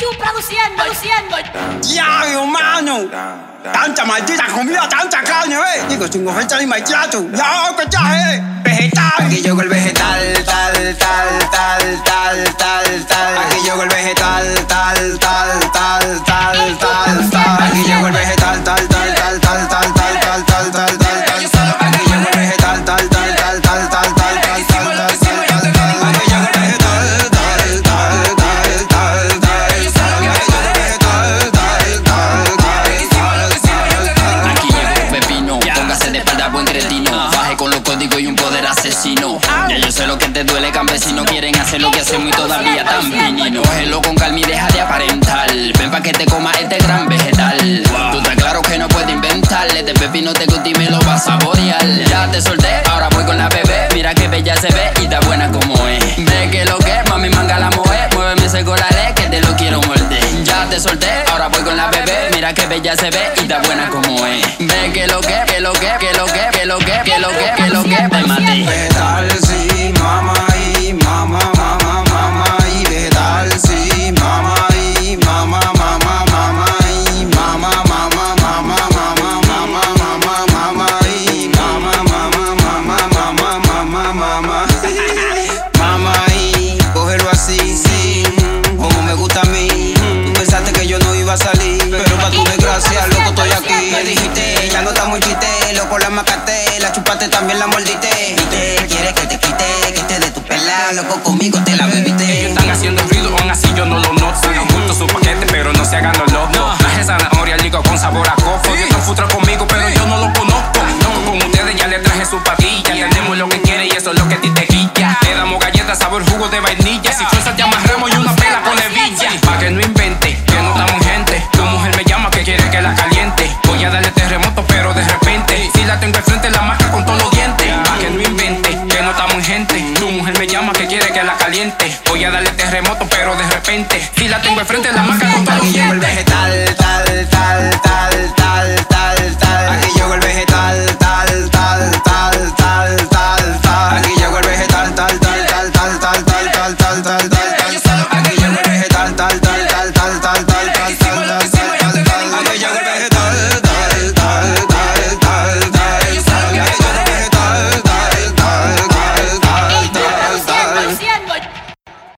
Produciendo, produciendo. Ya, hermano. Tanta maldita comida, tanta carne, ¿eh? Digo, sin oferta ni maltrato. Ya, ¿qué tal, eh? Vegetal. Aquí llegó el vegetal, tal, tal, tal, tal, tal, tal. Aquí llegó el vegetal, tal, tal, tal, tal, tal, tal. Aquí llegó el vegetal, tal, tal, tal, tal, tal. Ya yo sé lo que te duele, campesino. Quieren hacer lo que hacemos y todavía tan pinino. Cógelo con calma y deja de aparentar. Ven pa' que te coma este gran vegetal. Tú estás claro que no puedes inventar. Este pepino te gusta me lo vas a saborear. Ya te solté, ahora voy con la bebé. Mira que bella se ve y está buena como ahora voy con la bebé. Mira que bella se ve y está buena como es. Ve que lo que, que lo que, que lo que, que lo que, que lo que, que lo que, te maté. Dijiste, ya no estamos en chiste, loco, la macate, la chupaste, también la mordiste. Te quieres que te quite, que te de tu pela, loco, conmigo te la bebiste. Ellos están haciendo ruido, aún así yo no lo noto. Hagan juntos su paquete, pero no se hagan los locos. Traje zanahoria, ligo con sabor a coco. Ellos están futra conmigo, pero yo no lo conozco. Loco con ustedes, ya le traje su patilla. Entendemos lo que quiere y eso es lo que a ti te guilla. Le damos galletas, sabor jugo de vainilla. Si fuerza darle terremoto, pero de repente. Si la tengo al frente, la marca con todos los tal, tal, tal,